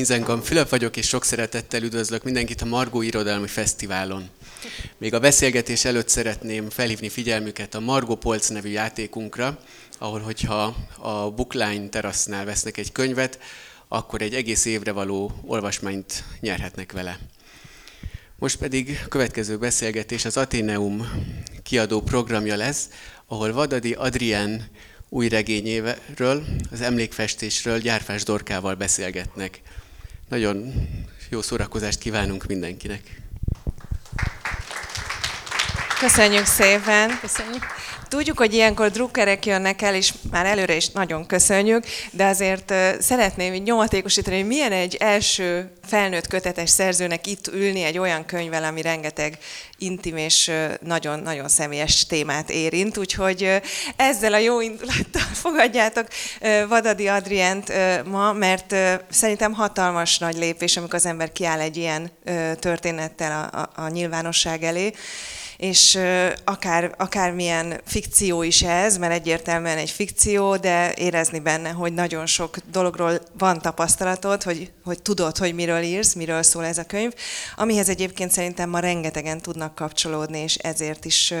Inzenkan Fülöp vagyok, és sok szeretettel üdvözlök mindenkit a Margó Irodalmi Fesztiválon. Még a beszélgetés előtt szeretném felhívni figyelmüket a Margó Polc nevű játékunkra, ahol hogyha a Bookline terasznál vesznek egy könyvet, akkor egy egész évre való olvasmányt nyerhetnek vele. Most pedig a következő beszélgetés az Ateneum kiadó programja lesz, ahol Vadadi Adrien új regényéről, az emlékfestésről Gyárfás Dorkával beszélgetnek. Nagyon jó szórakozást kívánunk mindenkinek! Köszönjük szépen! Köszönjük! Tudjuk, hogy ilyenkor drukkerek jönnek el, és már előre is nagyon köszönjük, de azért szeretném nyomatékosítani, hogy milyen egy első felnőtt kötetes szerzőnek itt ülni egy olyan könyvvel, ami rengeteg intim és nagyon-nagyon személyes témát érint. Úgyhogy ezzel a jó indulattal fogadjátok Vadadi Adrient ma, mert szerintem hatalmas nagy lépés, amikor az ember kiáll egy ilyen történettel a, a, a nyilvánosság elé és akár, akármilyen fikció is ez, mert egyértelműen egy fikció, de érezni benne, hogy nagyon sok dologról van tapasztalatod, hogy, hogy tudod, hogy miről írsz, miről szól ez a könyv, amihez egyébként szerintem ma rengetegen tudnak kapcsolódni, és ezért is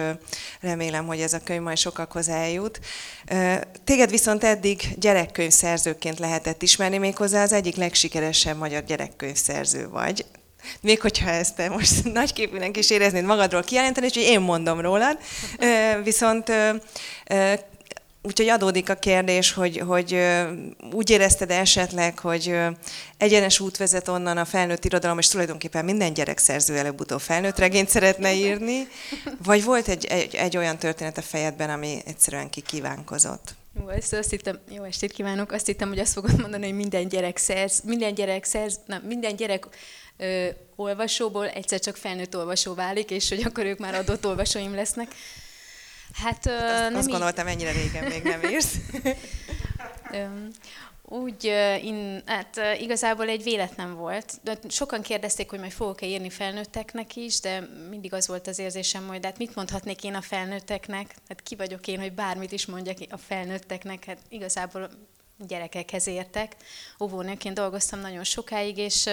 remélem, hogy ez a könyv majd sokakhoz eljut. Téged viszont eddig gyerekkönyvszerzőként lehetett ismerni, méghozzá az egyik legsikeresebb magyar gyerekkönyvszerző vagy. Még hogyha ezt te most nagyképűnek is éreznéd magadról kijelenteni, és hogy én mondom rólad. Viszont Úgyhogy adódik a kérdés, hogy, hogy úgy érezted esetleg, hogy egyenes út vezet onnan a felnőtt irodalom, és tulajdonképpen minden gyerekszerző előbb-utóbb felnőtt regényt szeretne írni, vagy volt egy, egy, egy olyan történet a fejedben, ami egyszerűen kikívánkozott? Jó, ezt azt hittem, jó estét kívánok, azt hittem, hogy azt fogod mondani, hogy minden gyerek szerz, minden gyerek szerz, nem, minden gyerek ö, olvasóból egyszer csak felnőtt olvasó válik, és hogy akkor ők már adott olvasóim lesznek. Hát, ö, azt, nem azt így... gondoltam, ennyire régen még nem írsz. Úgy, in, hát igazából egy véletlen volt. De sokan kérdezték, hogy majd fogok-e írni felnőtteknek is, de mindig az volt az érzésem, hogy de hát mit mondhatnék én a felnőtteknek? Hát ki vagyok én, hogy bármit is mondjak a felnőtteknek? Hát igazából gyerekekhez értek. Óvónőként dolgoztam nagyon sokáig, és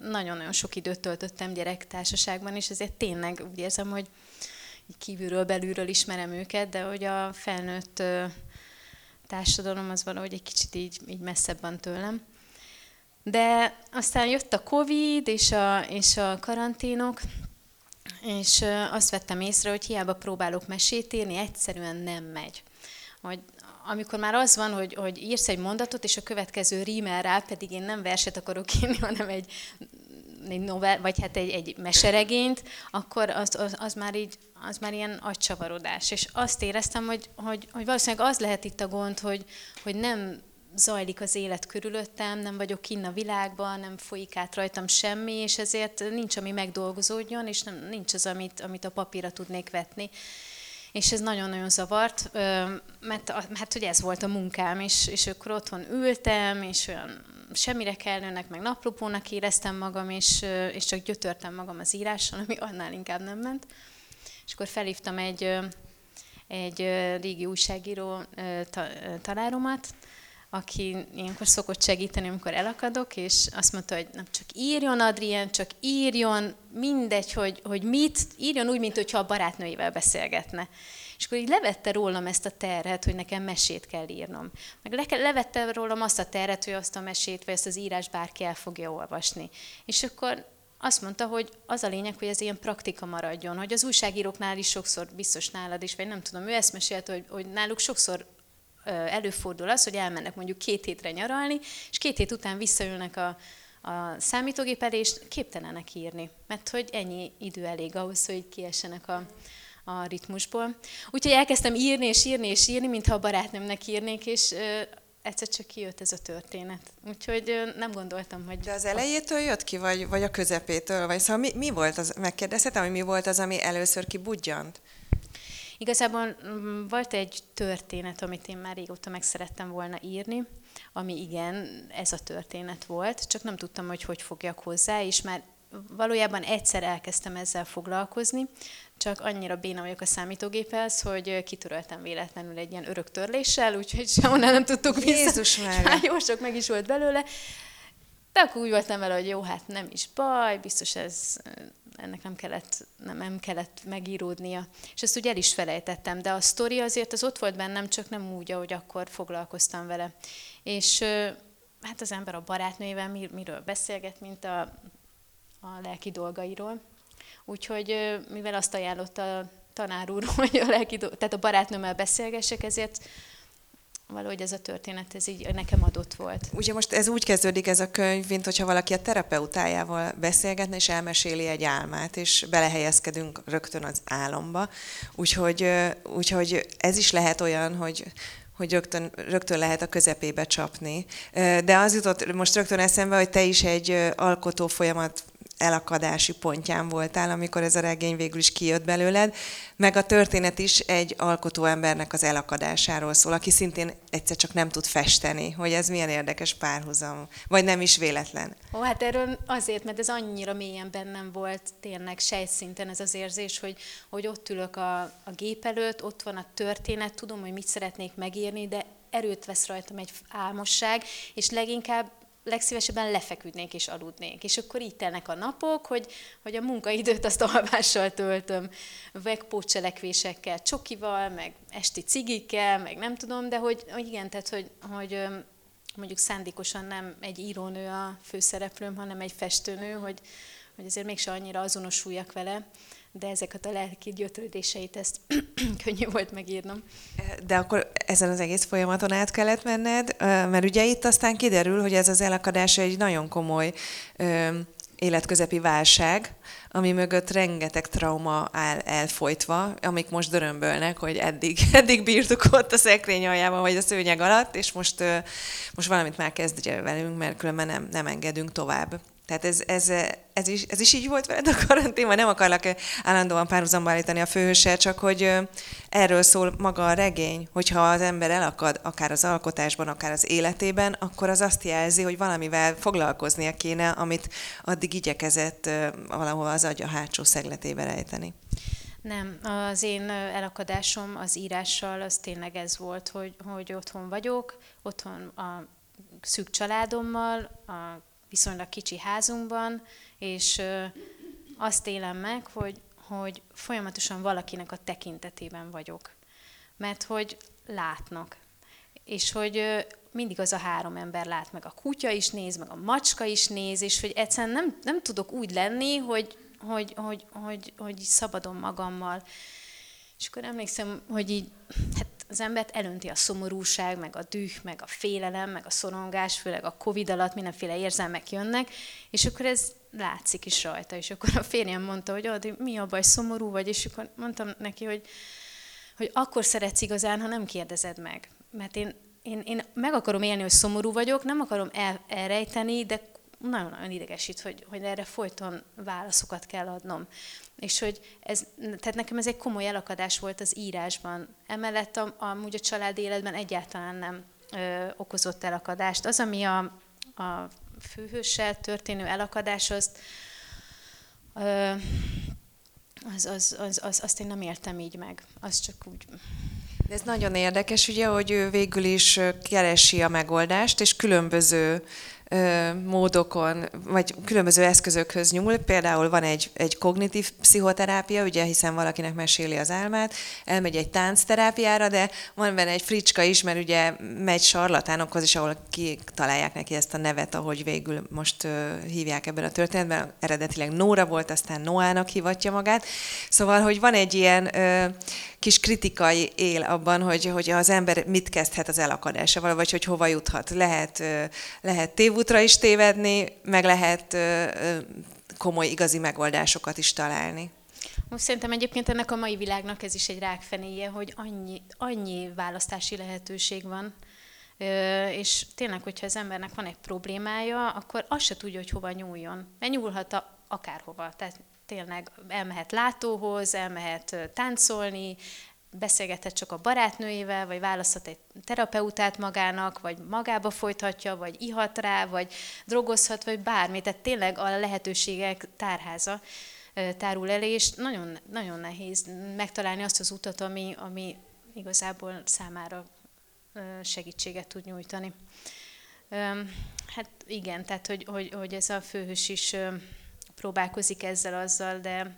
nagyon-nagyon sok időt töltöttem gyerektársaságban, és ezért tényleg úgy érzem, hogy kívülről, belülről ismerem őket, de hogy a felnőtt társadalom az valahogy egy kicsit így, így messzebb van tőlem. De aztán jött a Covid és a, és a karanténok, és azt vettem észre, hogy hiába próbálok mesét írni, egyszerűen nem megy. Hogy amikor már az van, hogy, hogy írsz egy mondatot, és a következő rímel rá, pedig én nem verset akarok írni, hanem egy, egy novel, vagy hát egy, egy meseregényt, akkor az, az, az, már így, az már ilyen agycsavarodás. És azt éreztem, hogy, hogy, hogy valószínűleg az lehet itt a gond, hogy, hogy nem zajlik az élet körülöttem, nem vagyok kinn a világban, nem folyik át rajtam semmi, és ezért nincs, ami megdolgozódjon, és nem, nincs az, amit, amit a papírra tudnék vetni és ez nagyon-nagyon zavart, mert hát, hogy ez volt a munkám, és, és akkor otthon ültem, és olyan semmire kellőnek, meg naplopónak éreztem magam, és, és csak gyötörtem magam az íráson, ami annál inkább nem ment. És akkor felhívtam egy, egy régi újságíró tanáromat, aki ilyenkor szokott segíteni, amikor elakadok, és azt mondta, hogy nem csak írjon Adrien, csak írjon, mindegy, hogy, hogy mit, írjon úgy, mint hogyha a barátnőivel beszélgetne. És akkor így levette rólam ezt a terhet, hogy nekem mesét kell írnom. Meg le, levette rólam azt a terhet, hogy azt a mesét, vagy ezt az írás bárki el fogja olvasni. És akkor azt mondta, hogy az a lényeg, hogy ez ilyen praktika maradjon, hogy az újságíróknál is sokszor, biztos nálad is, vagy nem tudom, ő ezt mesélte, hogy, hogy náluk sokszor előfordul az, hogy elmennek mondjuk két hétre nyaralni, és két hét után visszaülnek a, a számítógép elé, és képtelenek írni, mert hogy ennyi idő elég ahhoz, hogy kiessenek a, a ritmusból. Úgyhogy elkezdtem írni és írni és írni, mintha a barátnőmnek írnék, és egyszer csak kijött ez a történet. Úgyhogy nem gondoltam, hogy... De az elejétől jött ki, vagy, vagy a közepétől? Vagy szóval mi, mi volt az, megkérdezhetem, hogy mi volt az, ami először kibudjant? Igazából mm, volt egy történet, amit én már régóta meg szerettem volna írni, ami igen, ez a történet volt, csak nem tudtam, hogy hogy fogjak hozzá, és már valójában egyszer elkezdtem ezzel foglalkozni, csak annyira béna vagyok a számítógéphez, hogy kitöröltem véletlenül egy ilyen örök törléssel, úgyhogy sehonnan nem tudtuk vissza. Jézus már! Jó sok meg is volt belőle. De akkor úgy voltam vele, hogy jó, hát nem is baj, biztos ez ennek nem kellett, nem, nem kellett megíródnia. És ezt úgy el is felejtettem, de a sztori azért az ott volt bennem, csak nem úgy, ahogy akkor foglalkoztam vele. És hát az ember a barátnőjével mir, miről beszélget, mint a, a lelki dolgairól. Úgyhogy mivel azt ajánlotta a tanár úr, hogy a lelki, tehát a barátnőmmel beszélgessek, ezért valahogy ez a történet, ez így nekem adott volt. Ugye most ez úgy kezdődik ez a könyv, mint hogyha valaki a terapeutájával beszélgetne, és elmeséli egy álmát, és belehelyezkedünk rögtön az álomba. Úgyhogy, úgyhogy ez is lehet olyan, hogy hogy rögtön, rögtön lehet a közepébe csapni. De az jutott most rögtön eszembe, hogy te is egy alkotó folyamat elakadási pontján voltál, amikor ez a regény végül is kijött belőled, meg a történet is egy alkotó embernek az elakadásáról szól, aki szintén egyszer csak nem tud festeni, hogy ez milyen érdekes párhuzam, vagy nem is véletlen. Ó, hát erről azért, mert ez annyira mélyen bennem volt, tényleg sejtszinten ez az érzés, hogy, hogy ott ülök a, a gép előtt, ott van a történet, tudom, hogy mit szeretnék megírni, de erőt vesz rajtam egy álmosság, és leginkább legszívesebben lefeküdnék és aludnék. És akkor így telnek a napok, hogy, hogy a munkaidőt azt alvással töltöm, meg pótcselekvésekkel, csokival, meg esti cigikkel, meg nem tudom, de hogy, hogy igen, tehát hogy, hogy mondjuk szándékosan nem egy írónő a főszereplőm, hanem egy festőnő, hogy, hogy azért mégse annyira azonosuljak vele de ezeket a lelki gyötrődéseit, ezt könnyű volt megírnom. De akkor ezen az egész folyamaton át kellett menned, mert ugye itt aztán kiderül, hogy ez az elakadás egy nagyon komoly életközepi válság, ami mögött rengeteg trauma áll elfolytva, amik most dörömbölnek, hogy eddig, eddig bírtuk ott a szekrény aljában, vagy a szőnyeg alatt, és most, most valamit már kezdj velünk, mert különben nem, nem engedünk tovább. Tehát ez, ez, ez, is, ez is így volt veled a karanténban? Nem akarlak állandóan párhuzamba állítani a főhőssel, csak hogy erről szól maga a regény, hogyha az ember elakad, akár az alkotásban, akár az életében, akkor az azt jelzi, hogy valamivel foglalkoznia kéne, amit addig igyekezett valahol az agya hátsó szegletébe rejteni. Nem, az én elakadásom az írással az tényleg ez volt, hogy, hogy otthon vagyok, otthon a szűk családommal, a viszonylag kicsi házunkban, és azt élem meg, hogy, hogy folyamatosan valakinek a tekintetében vagyok. Mert hogy látnak. És hogy mindig az a három ember lát, meg a kutya is néz, meg a macska is néz, és hogy egyszerűen nem, nem tudok úgy lenni, hogy, hogy, hogy, hogy, hogy szabadon magammal. És akkor emlékszem, hogy így, hát az embert elönti a szomorúság, meg a düh, meg a félelem, meg a szorongás, főleg a Covid alatt mindenféle érzelmek jönnek, és akkor ez látszik is rajta. És akkor a férjem mondta, hogy oh, mi a baj, szomorú vagy, és akkor mondtam neki, hogy, hogy akkor szeretsz igazán, ha nem kérdezed meg. Mert én, én, én meg akarom élni, hogy szomorú vagyok, nem akarom el, elrejteni, de nagyon-nagyon idegesít, hogy, hogy erre folyton válaszokat kell adnom. És hogy ez, tehát nekem ez egy komoly elakadás volt az írásban. Emellett a, amúgy a család életben egyáltalán nem ö, okozott elakadást. Az, ami a, a főhőssel történő elakadás, azt, ö, az, az, az, az, azt én nem értem így meg. Az csak úgy... De ez nagyon érdekes, ugye, hogy ő végül is keresi a megoldást, és különböző módokon, vagy különböző eszközökhöz nyúl. Például van egy, egy kognitív pszichoterápia, ugye, hiszen valakinek meséli az álmát, elmegy egy táncterápiára, de van benne egy fricska is, mert ugye megy sarlatánokhoz is, ahol találják neki ezt a nevet, ahogy végül most hívják ebben a történetben. Eredetileg Nóra volt, aztán Noának hivatja magát. Szóval, hogy van egy ilyen kis kritikai él abban, hogy, hogy az ember mit kezdhet az elakadásával, vagy hogy hova juthat. Lehet, lehet tévút útra is tévedni, meg lehet komoly, igazi megoldásokat is találni. Most szerintem egyébként ennek a mai világnak ez is egy rákfenéje, hogy annyi, annyi választási lehetőség van, és tényleg, hogyha az embernek van egy problémája, akkor azt se tudja, hogy hova nyúljon. Mert nyúlhat a, akárhova. Tehát tényleg elmehet látóhoz, elmehet táncolni, beszélgethet csak a barátnőjével, vagy választhat egy terapeutát magának, vagy magába folytatja, vagy ihat rá, vagy drogozhat, vagy bármi. Tehát tényleg a lehetőségek tárháza tárul elé, és nagyon, nagyon nehéz megtalálni azt az utat, ami, ami igazából számára segítséget tud nyújtani. Hát igen, tehát hogy, hogy, hogy ez a főhős is próbálkozik ezzel azzal, de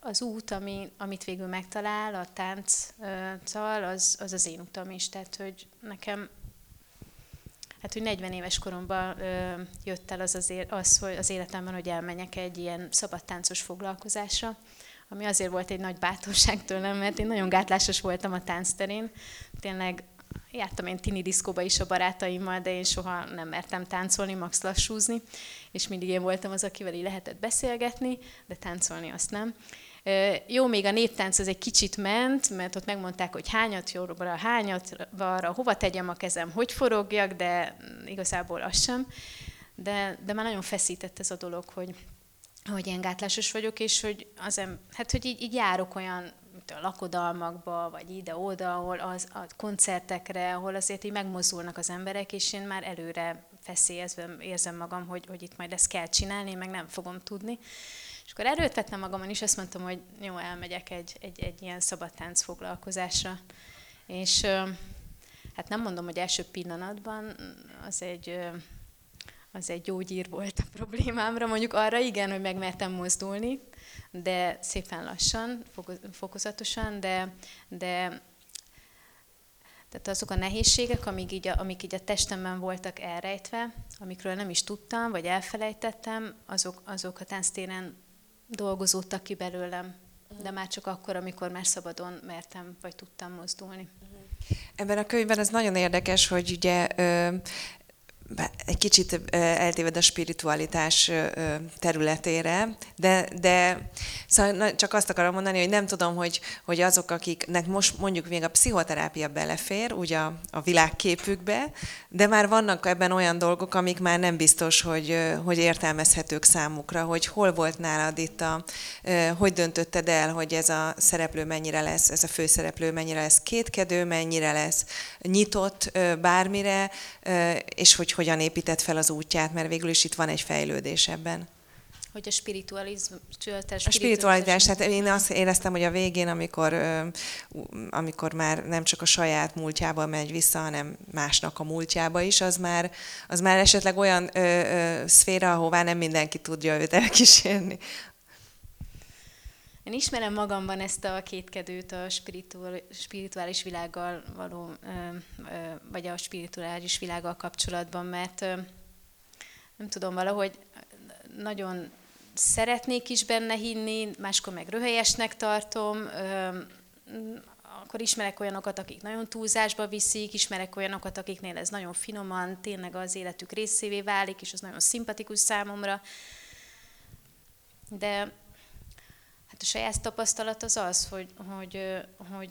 az út, ami, amit végül megtalál a tánccal, az, az az én utam is. Tehát, hogy nekem hát, hogy 40 éves koromban ö, jött el az, az, az, hogy az életemben, hogy elmenjek egy ilyen szabadtáncos foglalkozásra, ami azért volt egy nagy bátorság tőlem, mert én nagyon gátlásos voltam a táncterén. Tényleg jártam én tini diszkóba is a barátaimmal, de én soha nem mertem táncolni, max lassúzni, és mindig én voltam az, akivel így lehetett beszélgetni, de táncolni azt nem. Jó, még a néptánc az egy kicsit ment, mert ott megmondták, hogy hányat jobbra, hányat balra, hova tegyem a kezem, hogy forogjak, de igazából az sem. De, de már nagyon feszített ez a dolog, hogy, hogy ilyen gátlásos vagyok, és hogy, az, hát, hogy így, így járok olyan a lakodalmakba, vagy ide-oda, ahol az, a koncertekre, ahol azért így megmozdulnak az emberek, és én már előre feszélyezve érzem magam, hogy, hogy itt majd ezt kell csinálni, meg nem fogom tudni. És akkor erőt vettem magamon is, azt mondtam, hogy jó, elmegyek egy, egy, egy ilyen szabadtánc foglalkozásra. És hát nem mondom, hogy első pillanatban az egy, az egy gyógyír volt a problémámra. Mondjuk arra igen, hogy megmertem mozdulni, de szépen lassan, fokozatosan, de, de tehát azok a nehézségek, amik így, a, amik így a testemben voltak elrejtve, amikről nem is tudtam, vagy elfelejtettem, azok, azok a tánctéren dolgozódtak ki belőlem. De már csak akkor, amikor már szabadon mertem, vagy tudtam mozdulni. Ebben a könyvben ez nagyon érdekes, hogy ugye egy kicsit eltéved a spiritualitás területére, de, de szóval csak azt akarom mondani, hogy nem tudom, hogy, hogy azok, akiknek most mondjuk még a pszichoterápia belefér, ugye a, a világképükbe, de már vannak ebben olyan dolgok, amik már nem biztos, hogy, hogy értelmezhetők számukra, hogy hol volt nálad itt a, hogy döntötted el, hogy ez a szereplő mennyire lesz, ez a főszereplő mennyire lesz kétkedő, mennyire lesz nyitott bármire, és hogy hogyan épített fel az útját, mert végül is itt van egy fejlődés ebben. Hogy a spiritualizmus... A spiritualitás, hát én azt éreztem, hogy a végén, amikor, amikor már nem csak a saját múltjába megy vissza, hanem másnak a múltjába is, az már, az már esetleg olyan ö, ö, szféra, ahová nem mindenki tudja őt elkísérni. Én ismerem magamban ezt a kétkedőt a spirituális világgal való, vagy a spirituális világgal kapcsolatban, mert nem tudom, valahogy nagyon szeretnék is benne hinni, máskor meg röhelyesnek tartom, akkor ismerek olyanokat, akik nagyon túlzásba viszik, ismerek olyanokat, akiknél ez nagyon finoman, tényleg az életük részévé válik, és az nagyon szimpatikus számomra. De Hát a saját tapasztalat az az, hogy, hogy, hogy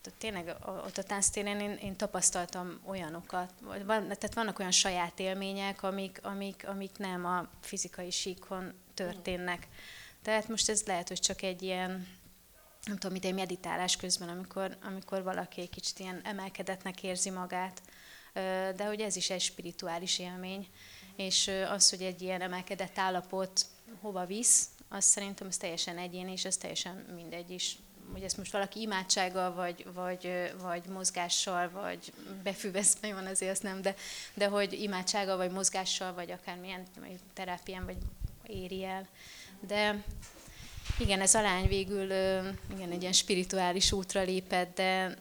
tehát tényleg ott a tánctéren én, én tapasztaltam olyanokat, van, tehát vannak olyan saját élmények, amik, amik, amik nem a fizikai síkon történnek. Tehát most ez lehet, hogy csak egy ilyen, nem tudom, mint egy meditálás közben, amikor, amikor valaki egy kicsit ilyen emelkedetnek érzi magát, de hogy ez is egy spirituális élmény, és az, hogy egy ilyen emelkedett állapot hova visz, az szerintem ez teljesen egyéni, és ez teljesen mindegy is. Hogy ezt most valaki imádsággal, vagy, vagy, vagy mozgással, vagy befüvesztve van, azért azt nem, de, de hogy imádsággal, vagy mozgással, vagy akármilyen terápián, vagy éri el. De igen, ez a lány végül igen, egy ilyen spirituális útra lépett, de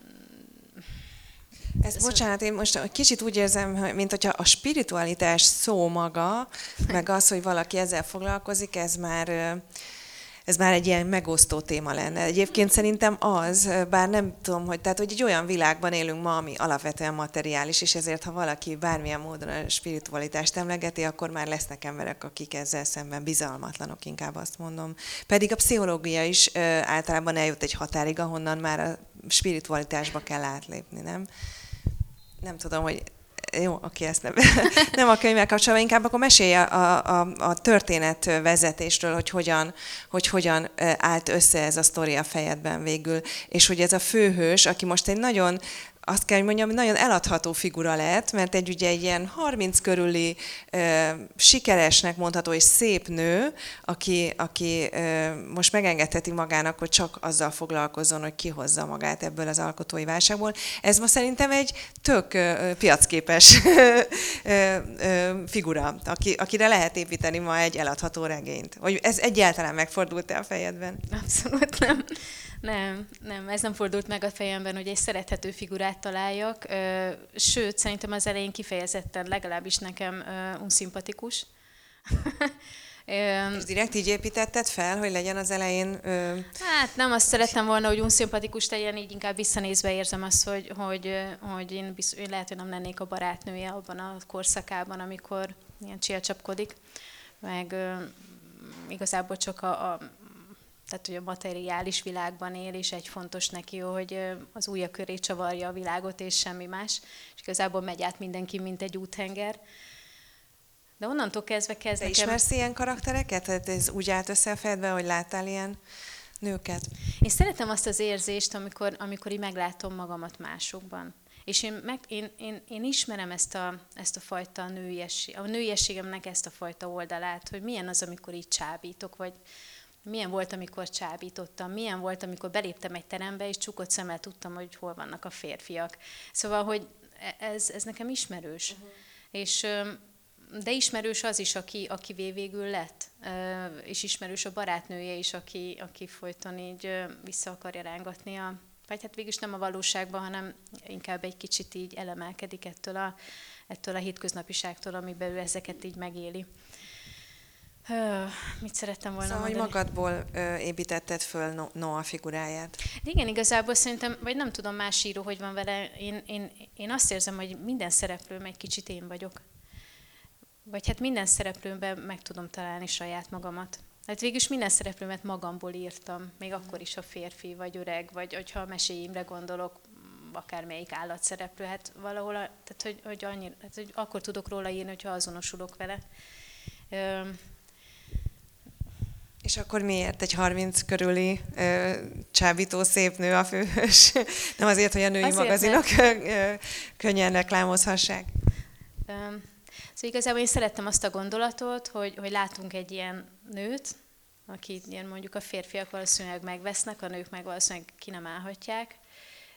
ez, ez bocsánat, én most kicsit úgy érzem, mint hogyha a spiritualitás szó maga, meg az, hogy valaki ezzel foglalkozik, ez már ez már egy ilyen megosztó téma lenne. Egyébként szerintem az, bár nem tudom, hogy, tehát, hogy egy olyan világban élünk ma, ami alapvetően materiális, és ezért, ha valaki bármilyen módon a spiritualitást emlegeti, akkor már lesznek emberek, akik ezzel szemben bizalmatlanok, inkább azt mondom. Pedig a pszichológia is általában eljut egy határig, ahonnan már a spiritualitásba kell átlépni, nem? Nem tudom, hogy jó, aki ezt nem, nem a könyvvel kapcsolatban, inkább akkor mesélje a, a, a történetvezetésről, hogy hogyan, hogy hogyan állt össze ez a sztori a fejedben végül, és hogy ez a főhős, aki most egy nagyon azt kell, hogy mondjam, nagyon eladható figura lett, mert egy ugye egy ilyen 30 körüli ö, sikeresnek mondható és szép nő, aki, aki ö, most megengedheti magának, hogy csak azzal foglalkozzon, hogy kihozza magát ebből az alkotói válságból. Ez ma szerintem egy tök ö, piacképes ö, ö, figura, aki, akire lehet építeni ma egy eladható regényt. Hogy ez egyáltalán megfordult-e a fejedben? Abszolút nem. Nem, nem, ez nem fordult meg a fejemben, hogy egy szerethető figurát találjak. Sőt, szerintem az elején kifejezetten, legalábbis nekem unszimpatikus. És direkt így építetted fel, hogy legyen az elején... Ö... Hát nem azt szerettem volna, hogy unszimpatikus legyen, így inkább visszanézve érzem azt, hogy, hogy, hogy én, biztos, én lehet, hogy nem lennék a barátnője abban a korszakában, amikor ilyen csillcsapkodik, meg ö, igazából csak a, a tehát hogy a materiális világban él, és egy fontos neki, hogy az ujja köré csavarja a világot, és semmi más. És igazából megy át mindenki, mint egy úthenger. De onnantól kezdve kezd Te nekem... ismersz ilyen karaktereket? Tehát ez úgy állt össze a fejedbe, hogy láttál ilyen nőket? Én szeretem azt az érzést, amikor, amikor így meglátom magamat másokban. És én, meg, én, én, én ismerem ezt a, ezt a fajta nőiesség, a nőiességemnek ezt a fajta oldalát, hogy milyen az, amikor így csábítok, vagy, milyen volt, amikor csábítottam, milyen volt, amikor beléptem egy terembe, és csukott szemmel tudtam, hogy hol vannak a férfiak. Szóval, hogy ez, ez nekem ismerős. Uh-huh. És, de ismerős az is, aki, aki végül lett, és ismerős a barátnője is, aki, aki folyton így vissza akarja rángatni a, vagy hát végülis nem a valóságban, hanem inkább egy kicsit így elemelkedik ettől a, ettől a hétköznapiságtól, amiben ő ezeket így megéli. Mit szerettem volna szóval, mondani? hogy magadból ö, építetted föl Noah figuráját. Igen, igazából szerintem, vagy nem tudom más író, hogy van vele, én, én, én azt érzem, hogy minden szereplőm egy kicsit én vagyok. Vagy hát minden szereplőmben meg tudom találni saját magamat. Hát végülis minden szereplőmet magamból írtam, még akkor is, a férfi, vagy öreg, vagy hogyha a meséimre gondolok, akármelyik állatszereplő, hát valahol, tehát hogy, hogy, annyi, hát, hogy akkor tudok róla írni, hogyha azonosulok vele. És akkor miért egy 30 körüli ö, csábító szép nő a főhős? Nem azért, hogy a női azért magazinok könnyen reklámozhassák? Um, szóval igazából én szerettem azt a gondolatot, hogy, hogy látunk egy ilyen nőt, akit ilyen mondjuk a férfiak valószínűleg megvesznek, a nők meg valószínűleg ki nem állhatják,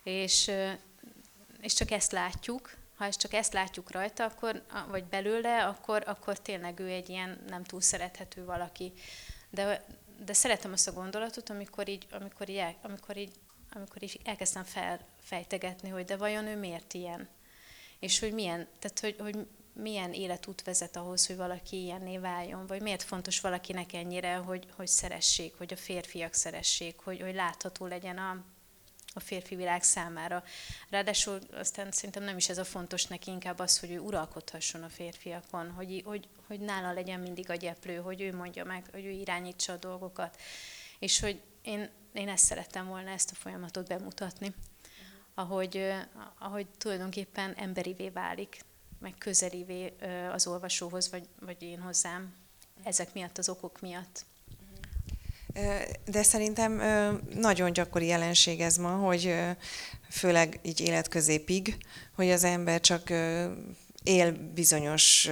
és, és csak ezt látjuk, ha ezt csak ezt látjuk rajta, akkor, vagy belőle, akkor, akkor tényleg ő egy ilyen nem túl szerethető valaki. De, de szeretem azt a gondolatot, amikor így, amikor így, amikor így, amikor így elkezdtem felfejtegetni, hogy de vajon ő miért ilyen? És hogy milyen, tehát hogy, hogy milyen életút vezet ahhoz, hogy valaki ilyenné váljon, vagy miért fontos valakinek ennyire, hogy, hogy szeressék, hogy a férfiak szeressék, hogy, hogy látható legyen a, a férfi világ számára. Ráadásul aztán szerintem nem is ez a fontos neki, inkább az, hogy ő uralkodhasson a férfiakon, hogy, hogy, hogy nála legyen mindig a gyeplő, hogy ő mondja meg, hogy ő irányítsa a dolgokat. És hogy én, én ezt szerettem volna ezt a folyamatot bemutatni, ahogy, ahogy tulajdonképpen emberivé válik, meg közelivé az olvasóhoz, vagy, vagy én hozzám, ezek miatt, az okok miatt. De szerintem nagyon gyakori jelenség ez ma, hogy főleg így életközépig, hogy az ember csak él bizonyos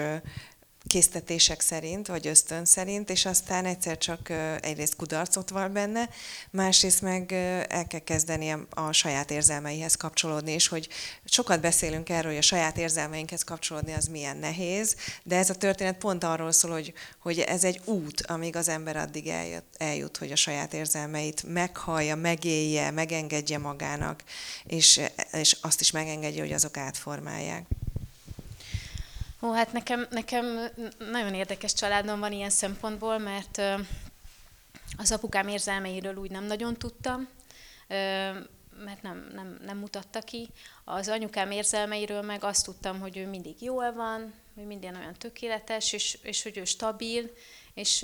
késztetések szerint, vagy ösztön szerint, és aztán egyszer csak egyrészt kudarcot van benne, másrészt meg el kell kezdeni a saját érzelmeihez kapcsolódni, és hogy sokat beszélünk erről, hogy a saját érzelmeinkhez kapcsolódni az milyen nehéz, de ez a történet pont arról szól, hogy, hogy ez egy út, amíg az ember addig eljut, eljut, hogy a saját érzelmeit meghallja, megélje, megengedje magának, és, és azt is megengedje, hogy azok átformálják. Ó, hát nekem, nekem nagyon érdekes családom van ilyen szempontból, mert az apukám érzelmeiről úgy nem nagyon tudtam, mert nem, nem, nem mutatta ki. Az anyukám érzelmeiről meg azt tudtam, hogy ő mindig jól van, hogy minden olyan tökéletes, és, és hogy ő stabil, és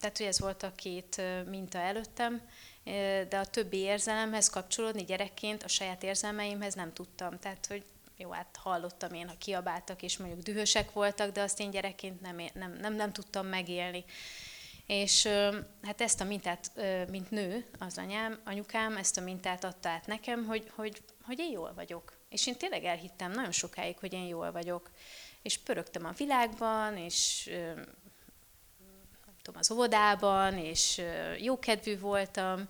tehát, hogy ez volt a két minta előttem, de a többi érzelemhez kapcsolódni gyerekként, a saját érzelmeimhez nem tudtam. Tehát, hogy jó, hát hallottam én, ha kiabáltak, és mondjuk dühösek voltak, de azt én gyerekként nem, nem, nem, nem tudtam megélni. És hát ezt a mintát, mint nő, az anyám, anyukám ezt a mintát adta át nekem, hogy, hogy, hogy én jól vagyok. és én tényleg elhittem nagyon sokáig, hogy én jól vagyok. És pörögtem a világban, és nem tudom, az óvodában, és jókedvű voltam,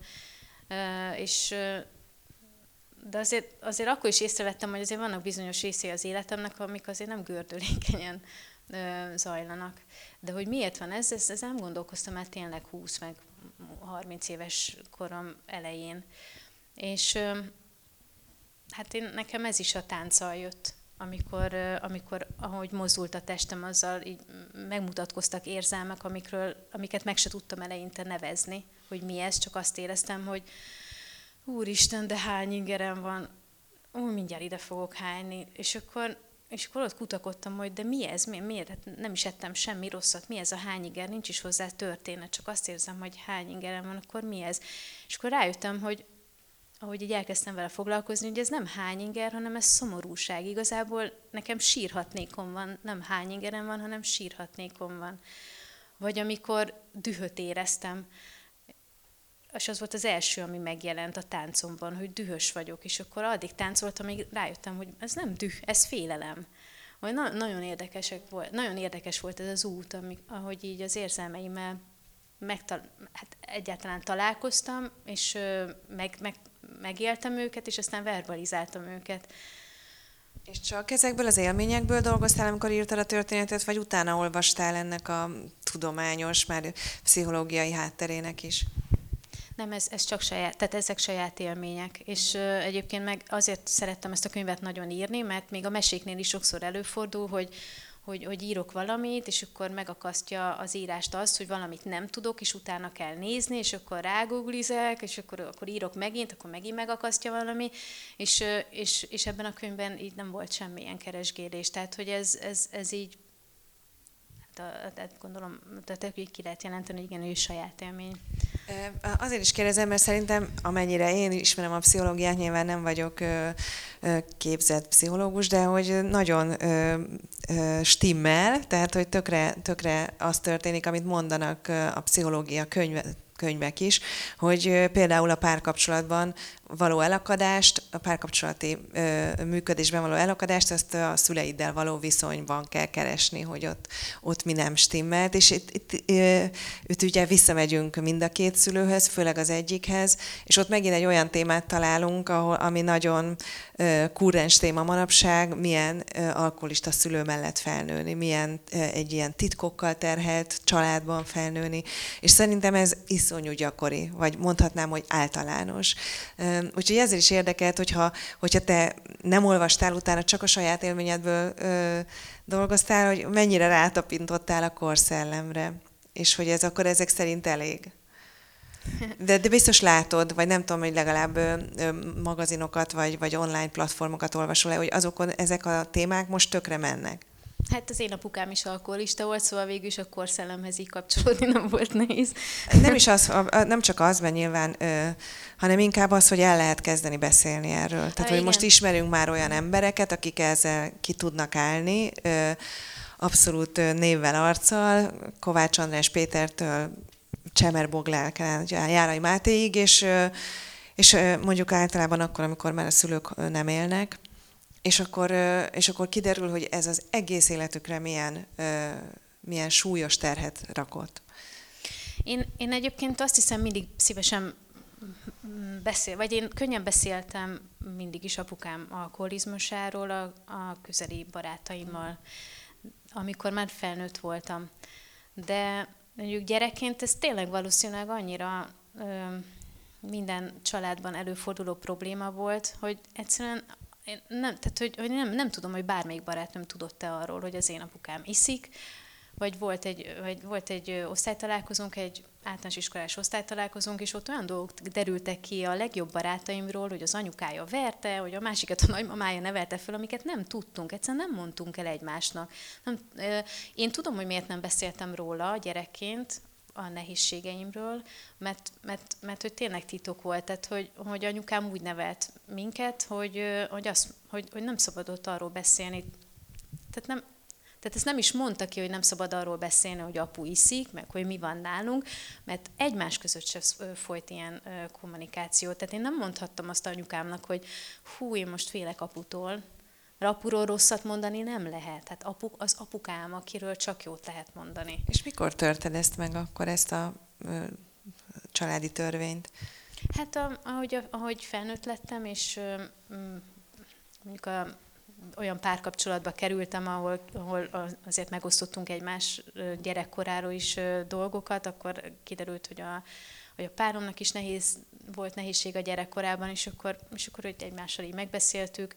és de azért, azért akkor is észrevettem, hogy azért vannak bizonyos részei az életemnek, amik azért nem gördülékenyen zajlanak. De hogy miért van ez, ez, ez nem gondolkoztam már tényleg 20 meg 30 éves korom elején. És hát én, nekem ez is a tánccal jött, amikor, amikor ahogy mozdult a testem, azzal így megmutatkoztak érzelmek, amikről, amiket meg se tudtam eleinte nevezni, hogy mi ez, csak azt éreztem, hogy úristen, de hány ingerem van, ó, mindjárt ide fogok hányni, és akkor, és akkor ott kutakodtam, hogy de mi ez, mi, miért? Hát nem is ettem semmi rosszat, mi ez a hány inger, nincs is hozzá történet, csak azt érzem, hogy hány ingerem van, akkor mi ez? És akkor rájöttem, hogy ahogy így elkezdtem vele foglalkozni, hogy ez nem hány inger, hanem ez szomorúság. Igazából nekem sírhatnékom van, nem hány ingerem van, hanem sírhatnékom van. Vagy amikor dühöt éreztem, és az volt az első, ami megjelent a táncomban, hogy dühös vagyok, és akkor addig táncoltam, amíg rájöttem, hogy ez nem düh, ez félelem. Vagy na- nagyon, érdekesek volt, nagyon érdekes volt ez az út, ami, ahogy így az érzelmeimmel megtal- hát egyáltalán találkoztam, és meg, meg, megéltem őket, és aztán verbalizáltam őket. És csak ezekből az élményekből dolgoztál, amikor írtad a történetet, vagy utána olvastál ennek a tudományos, már pszichológiai hátterének is? Nem, ez, ez csak saját, tehát ezek saját élmények. És uh, egyébként meg azért szerettem ezt a könyvet nagyon írni, mert még a meséknél is sokszor előfordul, hogy hogy, hogy írok valamit, és akkor megakasztja az írást azt, hogy valamit nem tudok, és utána kell nézni, és akkor rágooglizek, és akkor, akkor írok megint, akkor megint megakasztja valami, és, és, és ebben a könyvben így nem volt semmilyen keresgélés. Tehát, hogy ez, ez, ez így tehát gondolom, tehát ki lehet jelenteni, hogy igen, ő saját élmény. Azért is kérdezem, mert szerintem amennyire én ismerem a pszichológiát, nyilván nem vagyok képzett pszichológus, de hogy nagyon stimmel, tehát hogy tökre, tökre az történik, amit mondanak a pszichológia könyve, könyvek is, hogy például a párkapcsolatban való elakadást, a párkapcsolati ö, működésben való elakadást, azt a szüleiddel való viszonyban kell keresni, hogy ott, ott mi nem stimmelt, és itt, itt, itt ugye visszamegyünk mind a két szülőhöz, főleg az egyikhez, és ott megint egy olyan témát találunk, ahol, ami nagyon ö, téma manapság, milyen ö, alkoholista szülő mellett felnőni, milyen ö, egy ilyen titkokkal terhelt családban felnőni, és szerintem ez iszonyú gyakori, vagy mondhatnám, hogy általános. Úgyhogy ezért is érdekelt, hogyha, hogyha te nem olvastál utána, csak a saját élményedből ö, dolgoztál, hogy mennyire rátapintottál a korszellemre, és hogy ez akkor ezek szerint elég. De, de biztos látod, vagy nem tudom, hogy legalább ö, ö, magazinokat, vagy, vagy online platformokat olvasol-e, hogy azokon ezek a témák most tökre mennek. Hát az én apukám is alkoholista volt, szóval végül is a korszellemhez így kapcsolódni nem volt nehéz. Nem is az, nem csak az, mert nyilván, hanem inkább az, hogy el lehet kezdeni beszélni erről. Tehát, ha, hogy igen. most ismerünk már olyan embereket, akik ezzel ki tudnak állni, abszolút névvel, arccal, Kovács András Pétertől Csemer Boglálkán, Járai Mátéig, és, és mondjuk általában akkor, amikor már a szülők nem élnek, és akkor, és akkor kiderül, hogy ez az egész életükre milyen, milyen súlyos terhet rakott. Én, én egyébként azt hiszem mindig szívesen beszél, vagy én könnyen beszéltem mindig is apukám alkoholizmusáról a, a közeli barátaimmal, amikor már felnőtt voltam. De mondjuk gyerekként ez tényleg valószínűleg annyira ö, minden családban előforduló probléma volt, hogy egyszerűen én nem, tehát, hogy, hogy nem, nem tudom, hogy bármelyik barátnőm tudott-e arról, hogy az én apukám iszik, vagy volt egy, vagy volt egy osztálytalálkozónk, egy általános iskolás osztálytalálkozónk, és ott olyan dolgok derültek ki a legjobb barátaimról, hogy az anyukája verte, hogy a másikat a nagymamája nevelte föl, amiket nem tudtunk, egyszerűen nem mondtunk el egymásnak. Nem, én tudom, hogy miért nem beszéltem róla gyerekként, a nehézségeimről, mert, mert, mert hogy tényleg titok volt, tehát hogy, hogy anyukám úgy nevelt minket, hogy, hogy, azt, hogy, hogy nem szabadott arról beszélni. Tehát nem, Tehát ezt nem is mondta ki, hogy nem szabad arról beszélni, hogy apu iszik, meg hogy mi van nálunk, mert egymás között sem folyt ilyen kommunikáció. Tehát én nem mondhattam azt anyukámnak, hogy hú, én most félek aputól, mert apuról rosszat mondani nem lehet. Hát apu, az apukám, akiről csak jót lehet mondani. És mikor törted ezt meg akkor, ezt a ö, családi törvényt? Hát a, ahogy, ahogy felnőtt lettem, és ö, mondjuk a olyan párkapcsolatba kerültem, ahol, ahol azért megosztottunk egymás gyerekkoráról is dolgokat, akkor kiderült, hogy a, hogy a páromnak is nehéz volt nehézség a gyerekkorában, és akkor, és akkor hogy egymással így megbeszéltük,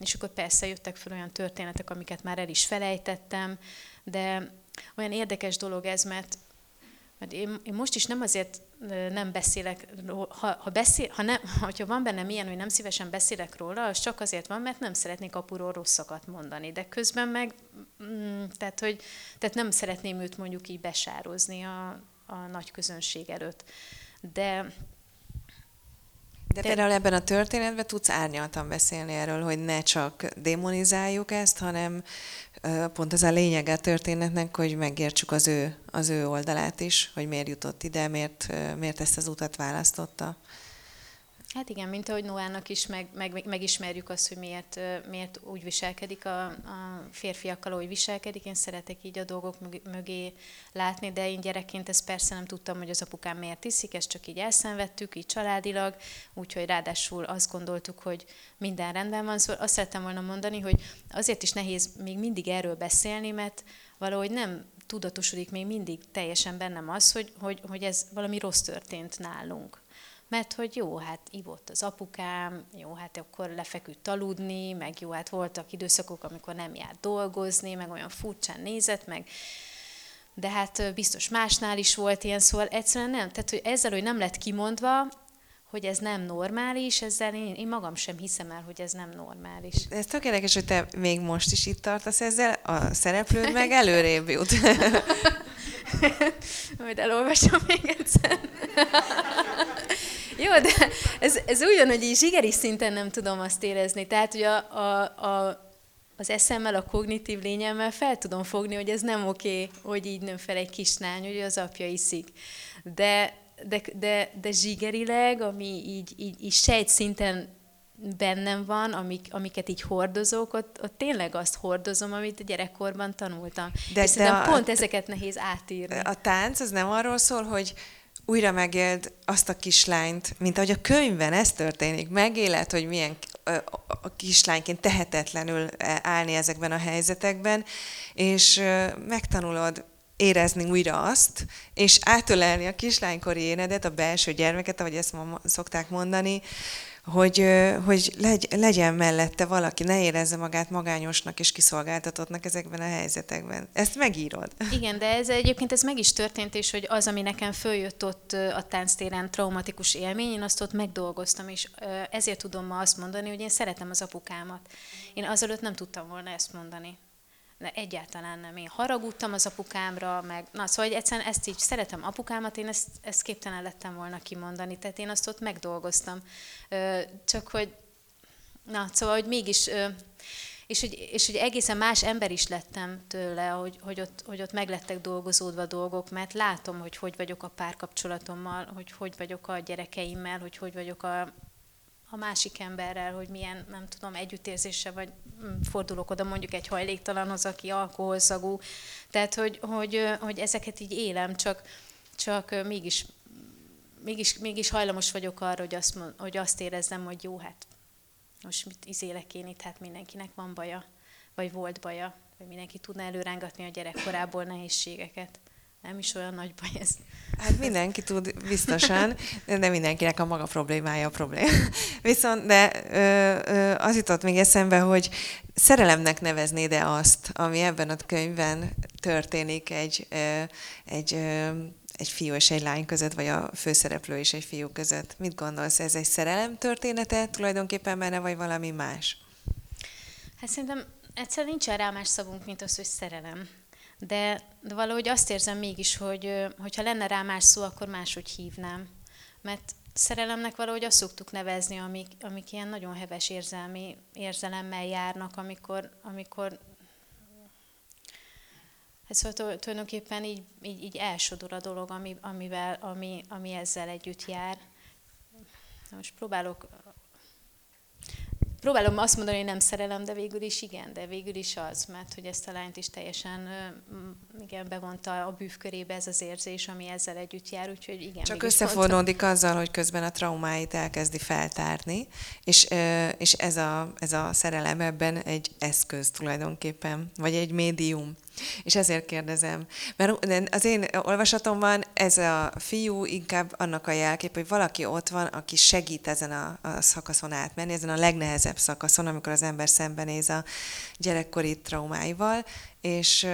és akkor persze jöttek fel olyan történetek, amiket már el is felejtettem, de olyan érdekes dolog ez, mert mert én, én most is nem azért nem beszélek, ha, ha, beszél, ha nem, hogyha van bennem ilyen, hogy nem szívesen beszélek róla, az csak azért van, mert nem szeretnék apuról rosszakat mondani. De közben meg, mm, tehát, hogy, tehát nem szeretném őt mondjuk így besározni a, a nagy közönség előtt. De de például ebben a történetben tudsz árnyaltan beszélni erről, hogy ne csak démonizáljuk ezt, hanem pont ez a lényeg a történetnek, hogy megértsük az ő, az ő oldalát is, hogy miért jutott ide, miért, miért ezt az utat választotta. Hát igen, mint ahogy Noának is meg, meg, megismerjük azt, hogy miért, miért úgy viselkedik a, a férfiakkal, ahogy viselkedik. Én szeretek így a dolgok mögé látni, de én gyerekként ezt persze nem tudtam, hogy az apukám miért iszik, ezt csak így elszenvedtük, így családilag, úgyhogy ráadásul azt gondoltuk, hogy minden rendben van. Szóval azt szerettem volna mondani, hogy azért is nehéz még mindig erről beszélni, mert valahogy nem tudatosodik még mindig teljesen bennem az, hogy, hogy, hogy ez valami rossz történt nálunk mert hogy jó, hát ivott az apukám, jó, hát akkor lefeküdt aludni, meg jó, hát voltak időszakok, amikor nem járt dolgozni, meg olyan furcsán nézett, meg de hát biztos másnál is volt ilyen, szóval egyszerűen nem. Tehát, hogy ezzel, hogy nem lett kimondva, hogy ez nem normális, ezzel én, én magam sem hiszem el, hogy ez nem normális. Ez tökéletes, hogy te még most is itt tartasz ezzel, a szereplőd meg előrébb jut. Majd elolvasom még egyszer. Jó, de ez, ez ugyanúgy így zsigeri szinten nem tudom azt érezni. Tehát, hogy a, a, a, az eszemmel, a kognitív lényemmel fel tudom fogni, hogy ez nem oké, hogy így nő fel egy kislány, hogy az apja iszik. De, de, de, de zsigerileg, ami így, így, így sejt szinten bennem van, amik, amiket így hordozok, ott, ott tényleg azt hordozom, amit a gyerekkorban tanultam. De, És de a, pont ezeket nehéz átírni. A tánc az nem arról szól, hogy újra megéld azt a kislányt, mint ahogy a könyvben ez történik, megéled, hogy milyen a kislányként tehetetlenül állni ezekben a helyzetekben, és megtanulod érezni újra azt, és átölelni a kislánykori énedet, a belső gyermeket, ahogy ezt ma szokták mondani, hogy, hogy legy, legyen mellette valaki, ne érezze magát magányosnak és kiszolgáltatottnak ezekben a helyzetekben. Ezt megírod. Igen, de ez egyébként ez meg is történt, és hogy az, ami nekem följött ott a tánctéren traumatikus élmény, én azt ott megdolgoztam, és ezért tudom ma azt mondani, hogy én szeretem az apukámat. Én azelőtt nem tudtam volna ezt mondani. De egyáltalán nem. Én haragudtam az apukámra, meg, na, szóval hogy egyszerűen ezt így szeretem apukámat, én ezt, ezt képtelen lettem volna kimondani, tehát én azt ott megdolgoztam. Csak hogy, na, szóval, hogy mégis, és hogy, és hogy egészen más ember is lettem tőle, hogy, hogy, ott, hogy ott meglettek dolgozódva dolgok, mert látom, hogy hogy vagyok a párkapcsolatommal, hogy hogy vagyok a gyerekeimmel, hogy hogy vagyok a, a másik emberrel, hogy milyen, nem tudom, együttérzése, vagy mm, fordulok oda mondjuk egy hajléktalanhoz, aki alkoholszagú. Tehát, hogy, hogy, hogy ezeket így élem, csak, csak mégis, mégis, mégis hajlamos vagyok arra, hogy azt, hogy azt érezzem, hogy jó, hát most mit izélek én itt, hát mindenkinek van baja, vagy volt baja, vagy mindenki tudna előrángatni a gyerekkorából nehézségeket nem is olyan nagy baj ez. Hát mindenki tud biztosan, de mindenkinek a maga problémája a probléma. Viszont, de ö, ö, az jutott még eszembe, hogy szerelemnek neveznéd-e azt, ami ebben a könyvben történik egy, ö, egy ö, egy fiú és egy lány között, vagy a főszereplő és egy fiú között. Mit gondolsz, ez egy szerelem története tulajdonképpen benne, vagy valami más? Hát szerintem egyszerűen nincs rá más szavunk, mint az, hogy szerelem de, de valahogy azt érzem mégis, hogy hogyha lenne rá más szó, akkor máshogy hívnám. Mert szerelemnek valahogy azt szoktuk nevezni, amik, amik ilyen nagyon heves érzelmi érzelemmel járnak, amikor, amikor ez hát szóval tulajdonképpen így, így, így elsodor a dolog, ami, amivel, ami, ami ezzel együtt jár. Most próbálok próbálom azt mondani, hogy nem szerelem, de végül is igen, de végül is az, mert hogy ezt a lányt is teljesen igen, bevonta a bűvkörébe ez az érzés, ami ezzel együtt jár, úgyhogy igen. Csak összefonódik azzal, hogy közben a traumáit elkezdi feltárni, és, és ez, a, ez a szerelem ebben egy eszköz tulajdonképpen, vagy egy médium. És ezért kérdezem. Mert az én olvasatomban ez a fiú inkább annak a jelkép, hogy valaki ott van, aki segít ezen a, a szakaszon átmenni, ezen a legnehezebb szakaszon, amikor az ember szembenéz a gyerekkori traumáival, és,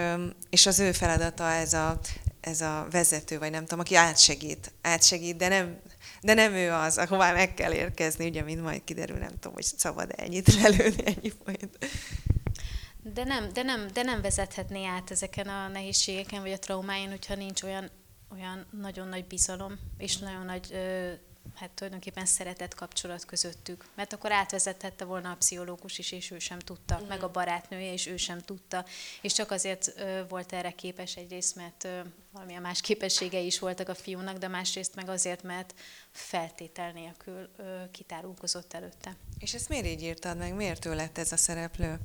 és az ő feladata ez a, ez a vezető, vagy nem tudom, aki átsegít, átsegít, de nem, de nem ő az, ahová meg kell érkezni, ugye, mint majd kiderül, nem tudom, hogy szabad ennyit lelőni, ennyi folyt. De nem, de, nem, de nem vezethetné át ezeken a nehézségeken, vagy a traumáin, hogyha nincs olyan, olyan nagyon nagy bizalom, és nagyon nagy hát tulajdonképpen szeretett kapcsolat közöttük. Mert akkor átvezethette volna a pszichológus is, és ő sem tudta, mm. meg a barátnője, és ő sem tudta. És csak azért ö, volt erre képes egyrészt, mert ö, valamilyen más képességei is voltak a fiúnak, de másrészt meg azért, mert feltétel nélkül ö, kitárulkozott előtte. És ezt miért így írtad meg? Miért ő lett ez a szereplő?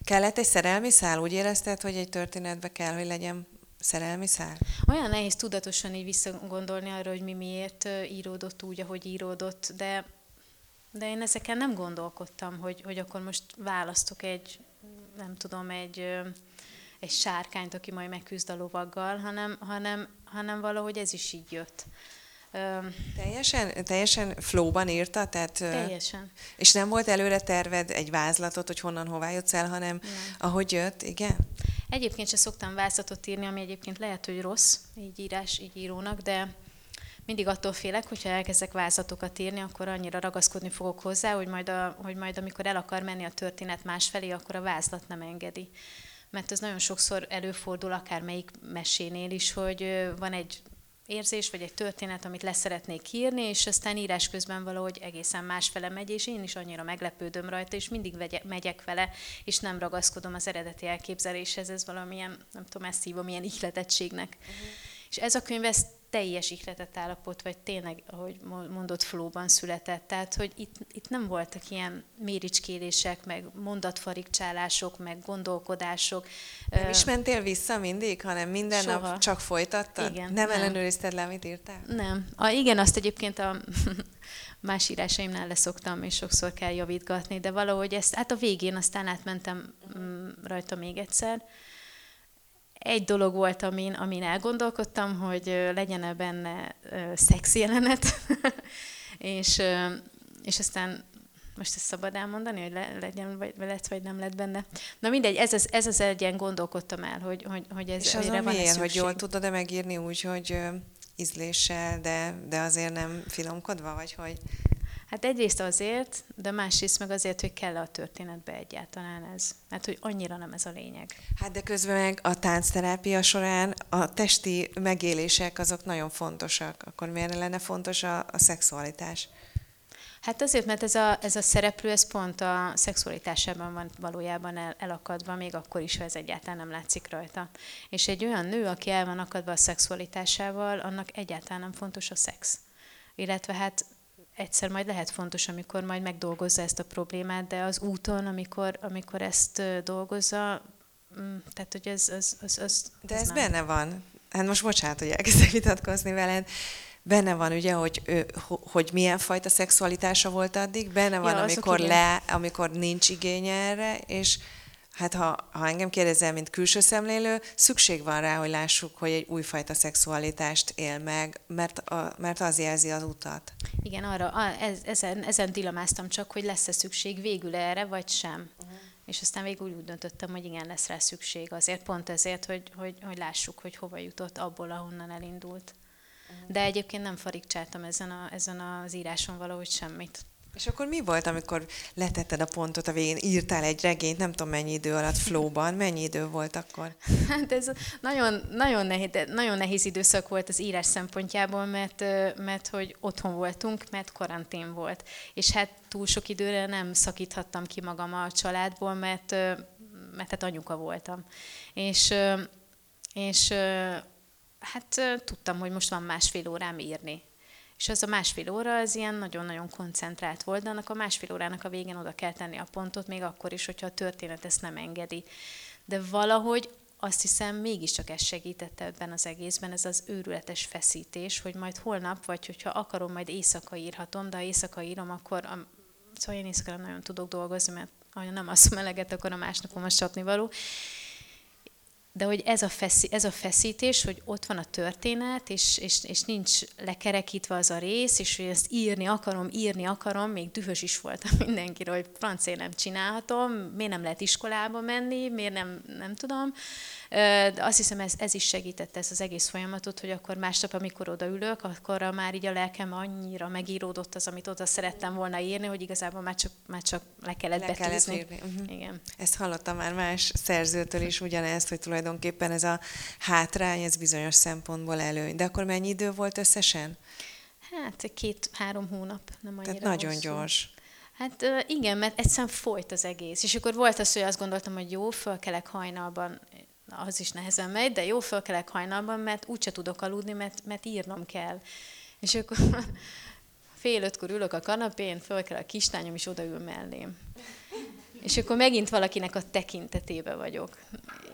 Kellett egy szerelmi szál? Úgy érezted, hogy egy történetbe kell, hogy legyen szerelmi szál? Olyan nehéz tudatosan így visszagondolni arra, hogy mi miért íródott úgy, ahogy íródott, de, de én ezeken nem gondolkodtam, hogy, hogy akkor most választok egy, nem tudom, egy, egy sárkányt, aki majd megküzd a lovaggal, hanem, hanem, hanem valahogy ez is így jött. Teljesen, teljesen flowban írta? Tehát, teljesen. És nem volt előre terved egy vázlatot, hogy honnan hová jutsz el, hanem nem. ahogy jött, igen? Egyébként se szoktam vázlatot írni, ami egyébként lehet, hogy rossz, így írás, így írónak, de mindig attól félek, hogyha elkezdek vázlatokat írni, akkor annyira ragaszkodni fogok hozzá, hogy majd, a, hogy majd amikor el akar menni a történet másfelé, akkor a vázlat nem engedi. Mert ez nagyon sokszor előfordul, akár melyik mesénél is, hogy van egy érzés, vagy egy történet, amit leszeretnék írni, és aztán írás közben valahogy egészen másfele megy, és én is annyira meglepődöm rajta, és mindig vegye, megyek vele, és nem ragaszkodom az eredeti elképzeléshez, ez valamilyen, nem tudom, ezt hívom, ilyen ihletettségnek. Uh-huh. És ez a könyv, ez teljes ihletett állapot, vagy tényleg, ahogy mondott, flóban született. Tehát, hogy itt, itt nem voltak ilyen méricskélések, meg mondatfarigcsálások, meg gondolkodások. Nem is mentél vissza mindig, hanem minden Soha. nap csak folytattad? Igen, nem, nem ellenőrizted le, amit írtál? Nem. A, igen, azt egyébként a más írásaimnál leszoktam, és sokszor kell javítgatni, de valahogy ezt, hát a végén aztán átmentem mm, rajta még egyszer, egy dolog volt, amin, amin elgondolkodtam, hogy legyen-e benne szex jelenet, és, és aztán most ezt szabad elmondani, hogy le, legyen, vagy lett, vagy nem lett benne. Na mindegy, ez az, ez az egyen gondolkodtam el, hogy, hogy, hogy ez És azon van miért, hogy jól tudod-e megírni úgy, hogy ízléssel, de, de azért nem finomkodva, vagy hogy? Hát egyrészt azért, de másrészt meg azért, hogy kell a történetbe egyáltalán ez. Hát, hogy annyira nem ez a lényeg. Hát de közben meg a táncterápia során a testi megélések azok nagyon fontosak. Akkor miért lenne fontos a, a szexualitás? Hát azért, mert ez a, ez a szereplő, ez pont a szexualitásában van valójában el, elakadva, még akkor is, ha ez egyáltalán nem látszik rajta. És egy olyan nő, aki el van akadva a szexualitásával, annak egyáltalán nem fontos a szex. Illetve hát egyszer majd lehet fontos, amikor majd megdolgozza ezt a problémát, de az úton, amikor, amikor ezt dolgozza, mm, tehát hogy ez, az, az, az De ez nem. benne van. Hát most bocsánat, hogy elkezdek vitatkozni veled. Benne van ugye, hogy, hogy milyen fajta szexualitása volt addig, benne van, ja, amikor, le, amikor nincs igénye erre, és Hát ha, ha engem kérdezel, mint külső szemlélő, szükség van rá, hogy lássuk, hogy egy újfajta szexualitást él meg, mert, a, mert az jelzi az utat. Igen, arra, a, ez, ezen, ezen dilemáztam csak, hogy lesz-e szükség végül erre, vagy sem. Uh-huh. És aztán végül úgy döntöttem, hogy igen, lesz rá szükség. Azért pont ezért, hogy, hogy, hogy lássuk, hogy hova jutott abból, ahonnan elindult. Uh-huh. De egyébként nem farigcsáltam ezen, a, ezen az íráson valahogy semmit. És akkor mi volt, amikor letetted a pontot a végén, írtál egy regényt, nem tudom mennyi idő alatt flóban, mennyi idő volt akkor? Hát ez nagyon, nagyon, nehéz, nagyon nehéz időszak volt az írás szempontjából, mert, mert hogy otthon voltunk, mert karantén volt. És hát túl sok időre nem szakíthattam ki magam a családból, mert, mert hát anyuka voltam. És, és hát tudtam, hogy most van másfél órám írni és az a másfél óra az ilyen nagyon-nagyon koncentrált volt, de annak a másfél órának a végén oda kell tenni a pontot, még akkor is, hogyha a történet ezt nem engedi. De valahogy azt hiszem mégiscsak ez segített ebben az egészben, ez az őrületes feszítés, hogy majd holnap, vagy hogyha akarom, majd éjszaka írhatom, de ha éjszaka írom, akkor a, szóval én éjszaka nagyon tudok dolgozni, mert ha nem azt meleget, akkor a másnapom a csapni való de hogy ez a, feszi, ez a feszítés, hogy ott van a történet, és, és, és nincs lekerekítve az a rész, és hogy ezt írni akarom, írni akarom, még dühös is voltam mindenkire, hogy francia nem csinálhatom, miért nem lehet iskolába menni, miért nem, nem tudom. De azt hiszem, ez, ez is segítette ezt az egész folyamatot, hogy akkor másnap, amikor odaülök, akkor már így a lelkem annyira megíródott az, amit oda szerettem volna írni, hogy igazából már csak, már csak le kellett le betűzni. Kellett írni. Uh-huh. Igen. Ezt hallottam már más szerzőtől is ugyanezt, hogy tulajdonképpen ez a hátrány, ez bizonyos szempontból előny. De akkor mennyi idő volt összesen? Hát két-három hónap, nem annyira Tehát nagyon hosszú. gyors. Hát igen, mert egyszerűen folyt az egész. És akkor volt az, hogy azt gondoltam, hogy jó, fölkelek hajnalban, az is nehezen megy, de jó, fölkelek hajnalban, mert úgyse tudok aludni, mert, mert írnom kell. És akkor fél ötkor ülök a kanapén, fölkel a kislányom, és odaül mellém. És akkor megint valakinek a tekintetébe vagyok.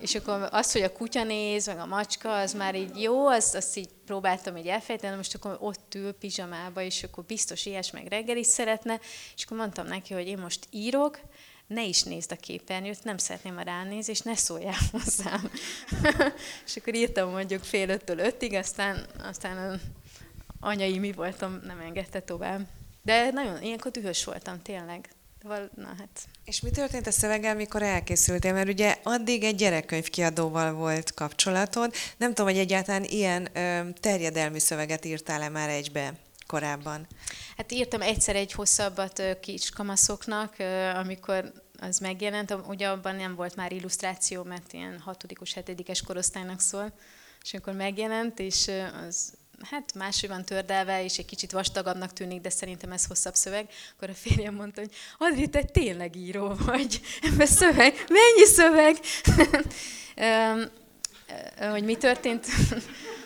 És akkor az, hogy a kutya néz, meg a macska, az már így jó, azt, azt így próbáltam így elfejteni, most akkor ott ül pizsamába, és akkor biztos ilyes meg reggel is szeretne, és akkor mondtam neki, hogy én most írok, ne is nézd a képernyőt, nem szeretném, ha ránéz, és ne szóljál hozzám. és akkor írtam mondjuk fél öttől ötig, aztán, aztán anyai mi voltam, nem engedte tovább. De nagyon, ilyenkor dühös voltam, tényleg. Val, na hát. És mi történt a szöveggel, mikor elkészültél? Mert ugye addig egy gyerekkönyv kiadóval volt kapcsolatod. Nem tudom, hogy egyáltalán ilyen ö, terjedelmi szöveget írtál-e már egybe korábban? Hát írtam egyszer egy hosszabbat kis kamaszoknak, amikor az megjelent, ugye abban nem volt már illusztráció, mert ilyen hatodikos, hetedikes korosztálynak szól, és akkor megjelent, és az hát máshogy van tördelve, és egy kicsit vastagabbnak tűnik, de szerintem ez hosszabb szöveg, akkor a férjem mondta, hogy Adri, te tényleg író vagy. Ebben szöveg, mennyi szöveg? hogy mi történt?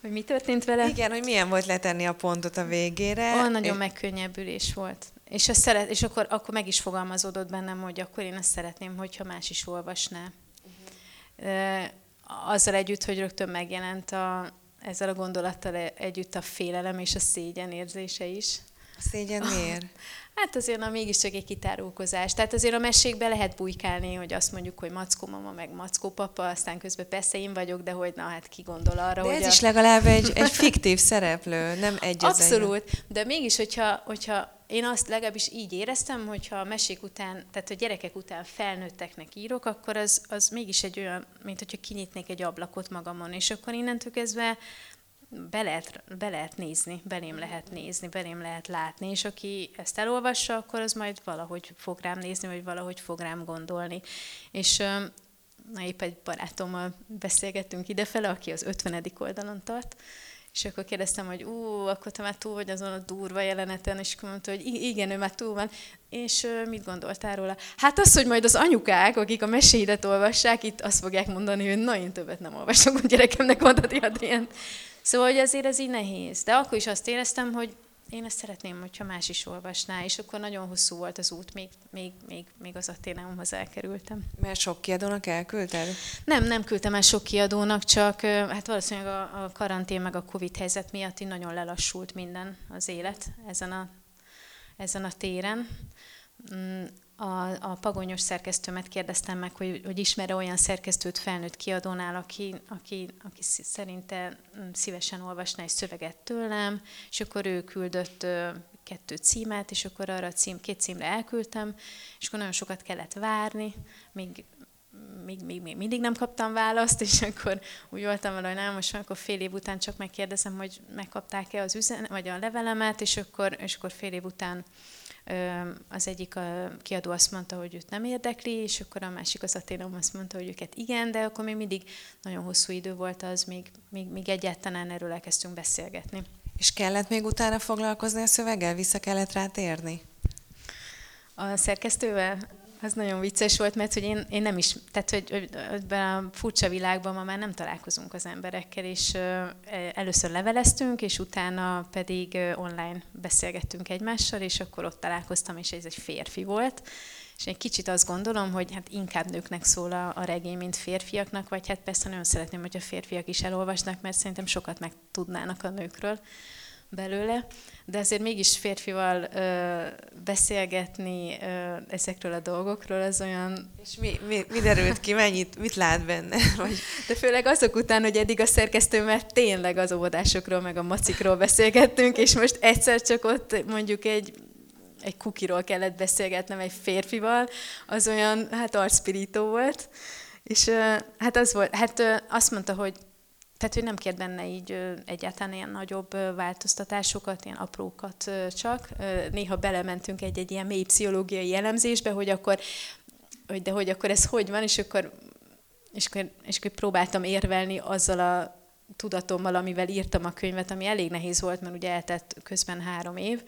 hogy mi történt vele? Igen, hogy milyen volt letenni a pontot a végére. Olyan nagyon é... megkönnyebbülés volt. És, ezt szeret, és akkor, akkor meg is fogalmazódott bennem, hogy akkor én ezt szeretném, hogyha más is olvasná. Uh-huh. Azzal együtt, hogy rögtön megjelent a, ezzel a gondolattal e- együtt a félelem és a szégyen érzése is. A szégyen miért? Hát azért na, mégiscsak egy kitárulkozás. Tehát azért a mesékbe lehet bujkálni, hogy azt mondjuk, hogy mackó mama, meg mackó papa, aztán közben persze én vagyok, de hogy na hát ki gondol arra, de hogy ez a... is legalább egy, egy fiktív szereplő, nem egy Abszolút, de mégis, hogyha, hogyha én azt legalábbis így éreztem, hogyha a mesék után, tehát a gyerekek után felnőtteknek írok, akkor az, az mégis egy olyan, mint hogyha kinyitnék egy ablakot magamon, és akkor innentől kezdve be lehet, be lehet nézni, belém lehet nézni, belém lehet látni, és aki ezt elolvassa, akkor az majd valahogy fog rám nézni, vagy valahogy fog rám gondolni. És na, épp egy barátommal beszélgettünk idefele, aki az 50. oldalon tart, és akkor kérdeztem, hogy ú, akkor te már túl vagy azon a durva jeleneten, és akkor mondta, hogy igen, ő már túl van. És mit gondoltál róla? Hát az, hogy majd az anyukák, akik a meséidet olvassák, itt azt fogják mondani, hogy na, én többet nem olvasok, a gyerekemnek mondani Adrient. Szóval, hogy azért ez így nehéz. De akkor is azt éreztem, hogy én ezt szeretném, hogyha más is olvasná, és akkor nagyon hosszú volt az út, még, még, még, még az Athéneumhoz elkerültem. Mert sok kiadónak elküldted? Nem, nem küldtem el sok kiadónak, csak hát valószínűleg a, a karantén meg a Covid helyzet miatt így nagyon lelassult minden az élet ezen a, ezen a téren. A, a pagonyos szerkesztőmet kérdeztem meg, hogy, hogy ismer olyan szerkesztőt felnőtt kiadónál, aki, aki, aki szerinte mm, szívesen olvasna egy szöveget tőlem, és akkor ő küldött kettő címet, és akkor arra a cím, két címre elküldtem, és akkor nagyon sokat kellett várni, míg még, még, még mindig nem kaptam választ, és akkor úgy voltam vele, hogy nem, most akkor fél év után csak megkérdezem, hogy megkapták-e az üzen, vagy a levelemet, és akkor, és akkor fél év után Az egyik a kiadó azt mondta, hogy őt nem érdekli, és akkor a másik az Aténom azt mondta, hogy őket igen, de akkor még mindig nagyon hosszú idő volt az, még, még, még egyáltalán erről elkezdtünk beszélgetni. És kellett még utána foglalkozni a szöveggel? Vissza kellett rá térni? A szerkesztővel? Az nagyon vicces volt, mert hogy én, én nem is, tehát hogy ebben a furcsa világban ma már nem találkozunk az emberekkel, és először leveleztünk, és utána pedig online beszélgettünk egymással, és akkor ott találkoztam, és ez egy férfi volt. És egy kicsit azt gondolom, hogy hát inkább nőknek szól a, a regény, mint férfiaknak, vagy hát persze nagyon szeretném, hogy a férfiak is elolvasnak, mert szerintem sokat megtudnának a nőkről belőle, de azért mégis férfival ö, beszélgetni ö, ezekről a dolgokról az olyan... És mi, mi, mi derült ki, mennyit, mit lát benne? Vagy... De főleg azok után, hogy eddig a szerkesztőmmel tényleg az óvodásokról, meg a macikról beszélgettünk, és most egyszer csak ott mondjuk egy egy kukiról kellett beszélgetnem egy férfival, az olyan, hát arcspirító volt, és hát az volt, hát azt mondta, hogy tehát, hogy nem kért benne így egyáltalán ilyen nagyobb változtatásokat, ilyen aprókat csak. Néha belementünk egy-egy ilyen mély pszichológiai jellemzésbe, hogy akkor, hogy de hogy akkor ez hogy van, és akkor, és akkor, és akkor próbáltam érvelni azzal a tudatommal, amivel írtam a könyvet, ami elég nehéz volt, mert ugye eltett közben három év.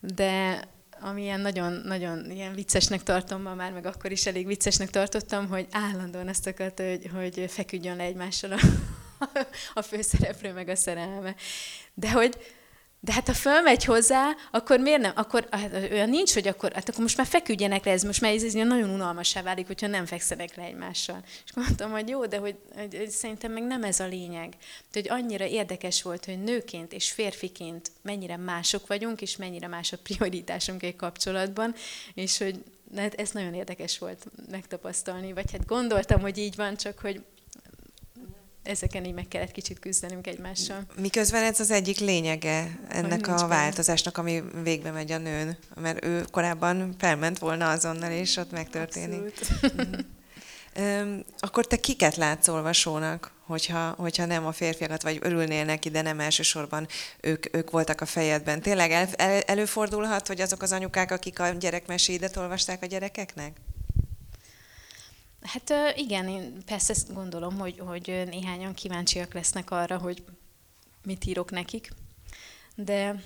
De ami ilyen nagyon, nagyon ilyen viccesnek tartom ma már, meg akkor is elég viccesnek tartottam, hogy állandóan ezt akarta, hogy, hogy feküdjön le egymással a, a főszereplő meg a szerelme. De hogy, de hát ha fölmegy hozzá, akkor miért nem? Akkor hát, olyan nincs, hogy akkor, hát akkor most már feküdjenek le, ez most már ez, ez nagyon unalmasá válik, hogyha nem fekszenek le egymással. És mondtam, hogy jó, de hogy, hogy, hogy szerintem meg nem ez a lényeg. De, hogy annyira érdekes volt, hogy nőként és férfiként mennyire mások vagyunk, és mennyire más a prioritásunk egy kapcsolatban, és hogy hát ez nagyon érdekes volt megtapasztalni, vagy hát gondoltam, hogy így van, csak hogy ezeken így meg kellett kicsit küzdenünk egymással. Miközben ez az egyik lényege ennek a változásnak, ami végbe megy a nőn, mert ő korábban felment volna azonnal, és ott megtörténik. Mhm. Akkor te kiket látsz olvasónak, hogyha, hogyha nem a férfiakat, vagy örülnél neki, de nem elsősorban ők, ők voltak a fejedben. Tényleg el, el, előfordulhat, hogy azok az anyukák, akik a gyerekmeséidet olvasták a gyerekeknek? Hát igen, én persze gondolom, hogy, hogy néhányan kíváncsiak lesznek arra, hogy mit írok nekik, de...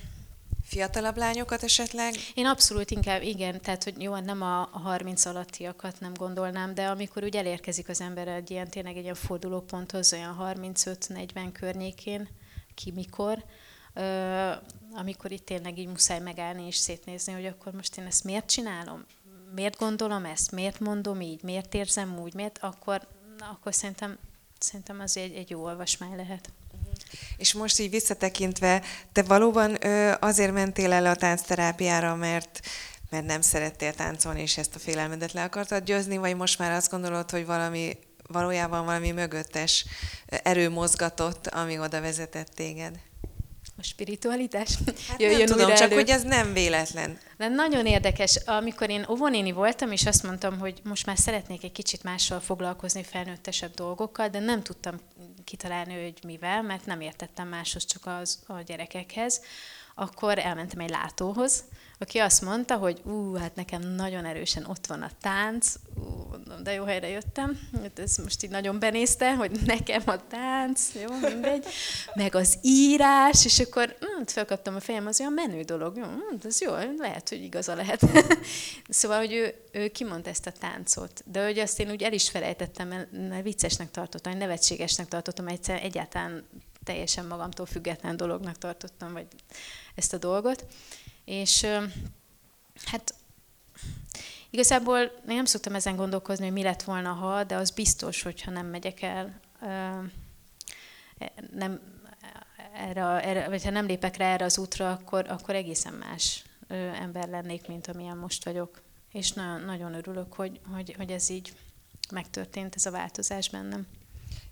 Fiatalabb lányokat esetleg? Én abszolút inkább, igen, tehát hogy jó, nem a, a 30 alattiakat nem gondolnám, de amikor úgy elérkezik az ember egy ilyen, tényleg egy ilyen fordulóponthoz, olyan 35-40 környékén, ki mikor, amikor itt tényleg így muszáj megállni és szétnézni, hogy akkor most én ezt miért csinálom? Miért gondolom ezt, miért mondom így, miért érzem úgy, miért, akkor, akkor szerintem, szerintem az egy, egy jó olvasmány lehet. És most így visszatekintve, te valóban ö, azért mentél el a táncterápiára, mert mert nem szerettél táncolni, és ezt a félelmedet le akartad győzni, vagy most már azt gondolod, hogy valami valójában valami mögöttes erő mozgatott, ami oda vezetett téged? A spiritualitás hát jöjjön nem tudom, csak elő. hogy ez nem véletlen. De nagyon érdekes, amikor én óvonéni voltam, és azt mondtam, hogy most már szeretnék egy kicsit mással foglalkozni, felnőttesebb dolgokkal, de nem tudtam kitalálni, hogy mivel, mert nem értettem máshoz, csak az, a gyerekekhez, akkor elmentem egy látóhoz, aki azt mondta, hogy ú, hát nekem nagyon erősen ott van a tánc, ú, de jó helyre jöttem, hát ez most így nagyon benézte, hogy nekem a tánc, jó, mindegy, meg az írás, és akkor hm, felkaptam a fejem, az olyan menő dolog, jó, hm, ez jó, lehet, hogy igaza lehet. szóval, hogy ő, ő kimondta ezt a táncot, de hogy azt én úgy el is felejtettem, mert viccesnek tartottam, nevetségesnek tartottam, egyszer egyáltalán teljesen magamtól független dolognak tartottam, vagy ezt a dolgot. És hát igazából én nem szoktam ezen gondolkozni, hogy mi lett volna, ha, de az biztos, hogyha nem megyek el, nem, erre, erre, vagy ha nem lépek rá erre az útra, akkor, akkor egészen más ember lennék, mint amilyen most vagyok. És nagyon, nagyon örülök, hogy, hogy, hogy ez így megtörtént, ez a változás bennem.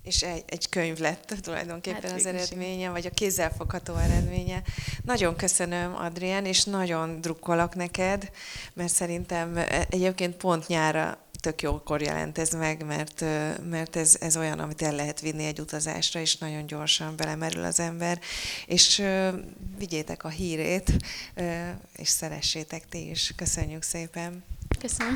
És egy, egy könyv lett tulajdonképpen hát, az eredménye, vagy a kézzelfogható eredménye. Nagyon köszönöm, Adrián, és nagyon drukkolok neked, mert szerintem egyébként pont nyára tök jókor jelent ez meg, mert, mert ez, ez olyan, amit el lehet vinni egy utazásra, és nagyon gyorsan belemerül az ember. És vigyétek a hírét, és szeressétek ti is. Köszönjük szépen! Köszönöm.